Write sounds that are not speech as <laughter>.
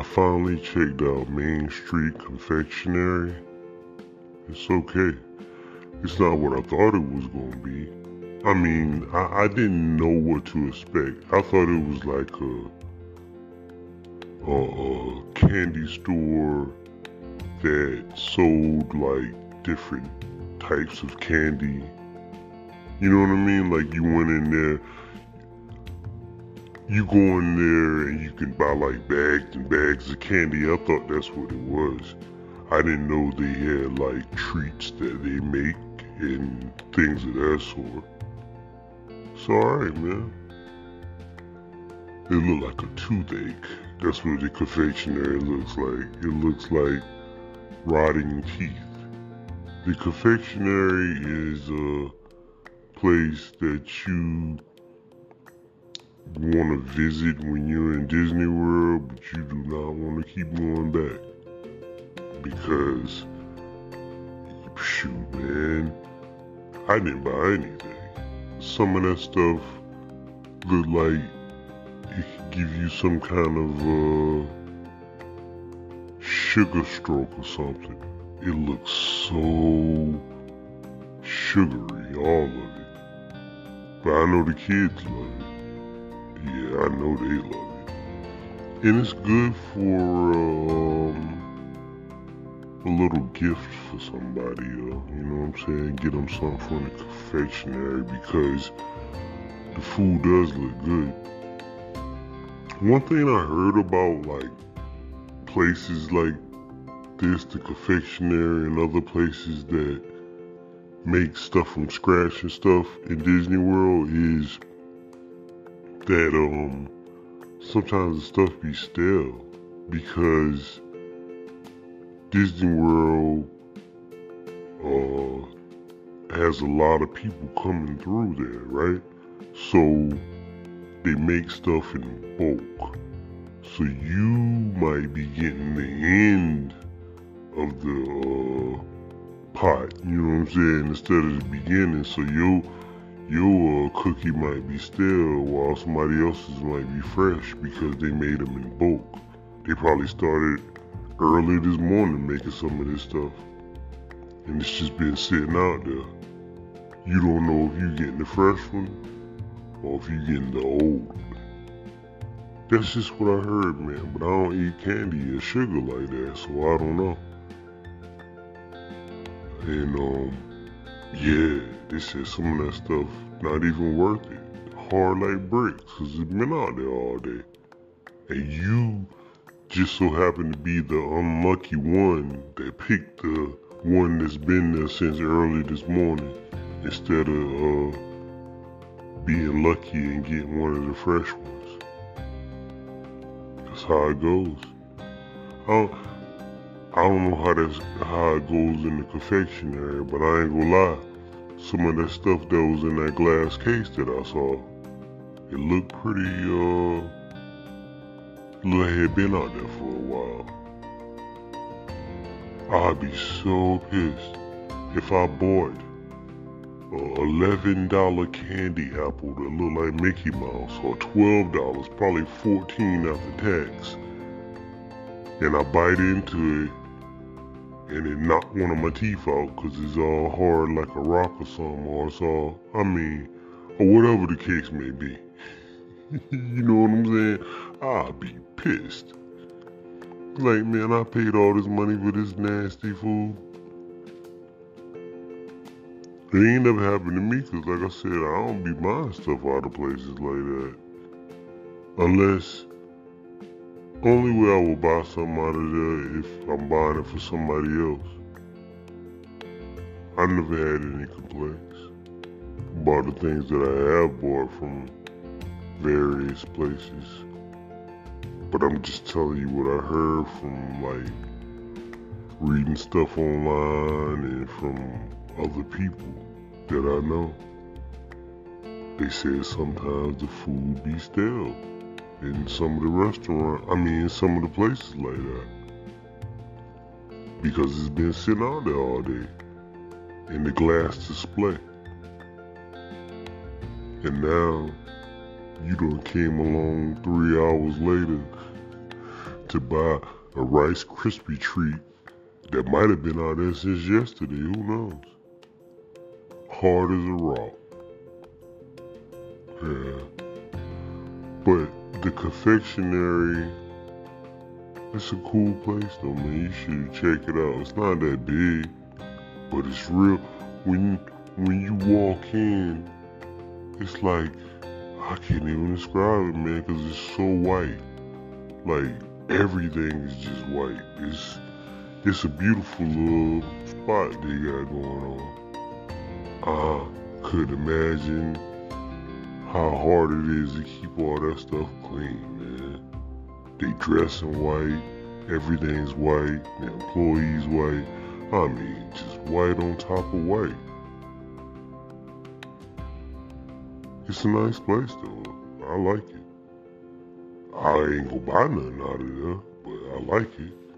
I finally checked out Main Street Confectionery. It's okay. It's not what I thought it was gonna be. I mean, I, I didn't know what to expect. I thought it was like a, a, a candy store that sold like different types of candy. You know what I mean? Like you went in there, you go in there and you can buy like bags and bags of candy. I thought that's what it was. I didn't know they had like treats that they make and things of that sort. So alright, man. It looked like a toothache. That's what the confectionery looks like. It looks like rotting teeth. The confectionery is a place that you want to visit when you're in Disney World, but you do not want to keep going back. Because, shoot, man, I didn't buy anything. Some of that stuff looked like it could give you some kind of uh, sugar stroke or something. It looks so sugary, all of it. But I know the kids love it. Yeah, I know they love it. And it's good for um, a little gift for somebody, uh, you know what I'm saying? Get them something from the confectionery because the food does look good. One thing I heard about like places like this, the confectionery and other places that make stuff from scratch and stuff in Disney World is that um sometimes the stuff be stale because Disney World uh has a lot of people coming through there, right? So they make stuff in bulk. So you might be getting the end of the uh, pot, you know what I'm saying, instead of the beginning. So your your cookie might be stale while somebody else's might be fresh because they made them in bulk. They probably started early this morning making some of this stuff. And it's just been sitting out there. You don't know if you're getting the fresh one or if you're getting the old. That's just what I heard, man. But I don't eat candy or sugar like that, so I don't know. And um, yeah, they said some of that stuff not even worth it. Hard like bricks, cause it's been out there all day. And you just so happen to be the unlucky one that picked the one that's been there since early this morning instead of uh, being lucky and getting one of the fresh ones. That's how it goes. Don't, I don't know how that's how it goes in the confectionery, but I ain't gonna lie. Some of that stuff that was in that glass case that I saw, it looked pretty uh had been out there for a while. I'd be so pissed if I bought a $11 candy apple that looked like Mickey Mouse or $12, probably 14 after tax. And I bite into it and it knocked one of my teeth out because it's all hard like a rock or something or it's all, I mean, or whatever the case may be. <laughs> you know what I'm saying? I'd be pissed. Like, man, I paid all this money for this nasty food. It ain't never happened to me because, like I said, I don't be buying stuff out of places like that. Unless, only way I will buy something out of there if I'm buying it for somebody else. I never had any complaints about the things that I have bought from various places. But I'm just telling you what I heard from like reading stuff online and from other people that I know. They said sometimes the food be stale in some of the restaurants. I mean, some of the places like that. Because it's been sitting out there all day in the glass display. And now you done came along three hours later to buy a Rice Krispie treat that might have been out there since yesterday. Who knows? Hard as a rock. Yeah. But the confectionery, it's a cool place though, man. You should check it out. It's not that big, but it's real. When when you walk in, it's like I can't even describe it, man, because it's so white. Like everything is just white. It's it's a beautiful little spot they got going on. I could imagine how hard it is to keep all that stuff clean, man. They dress in white, everything's white, the employees white. I mean, just white on top of white. It's a nice place though. I like it. I ain't gonna buy nothing out of there, but I like it.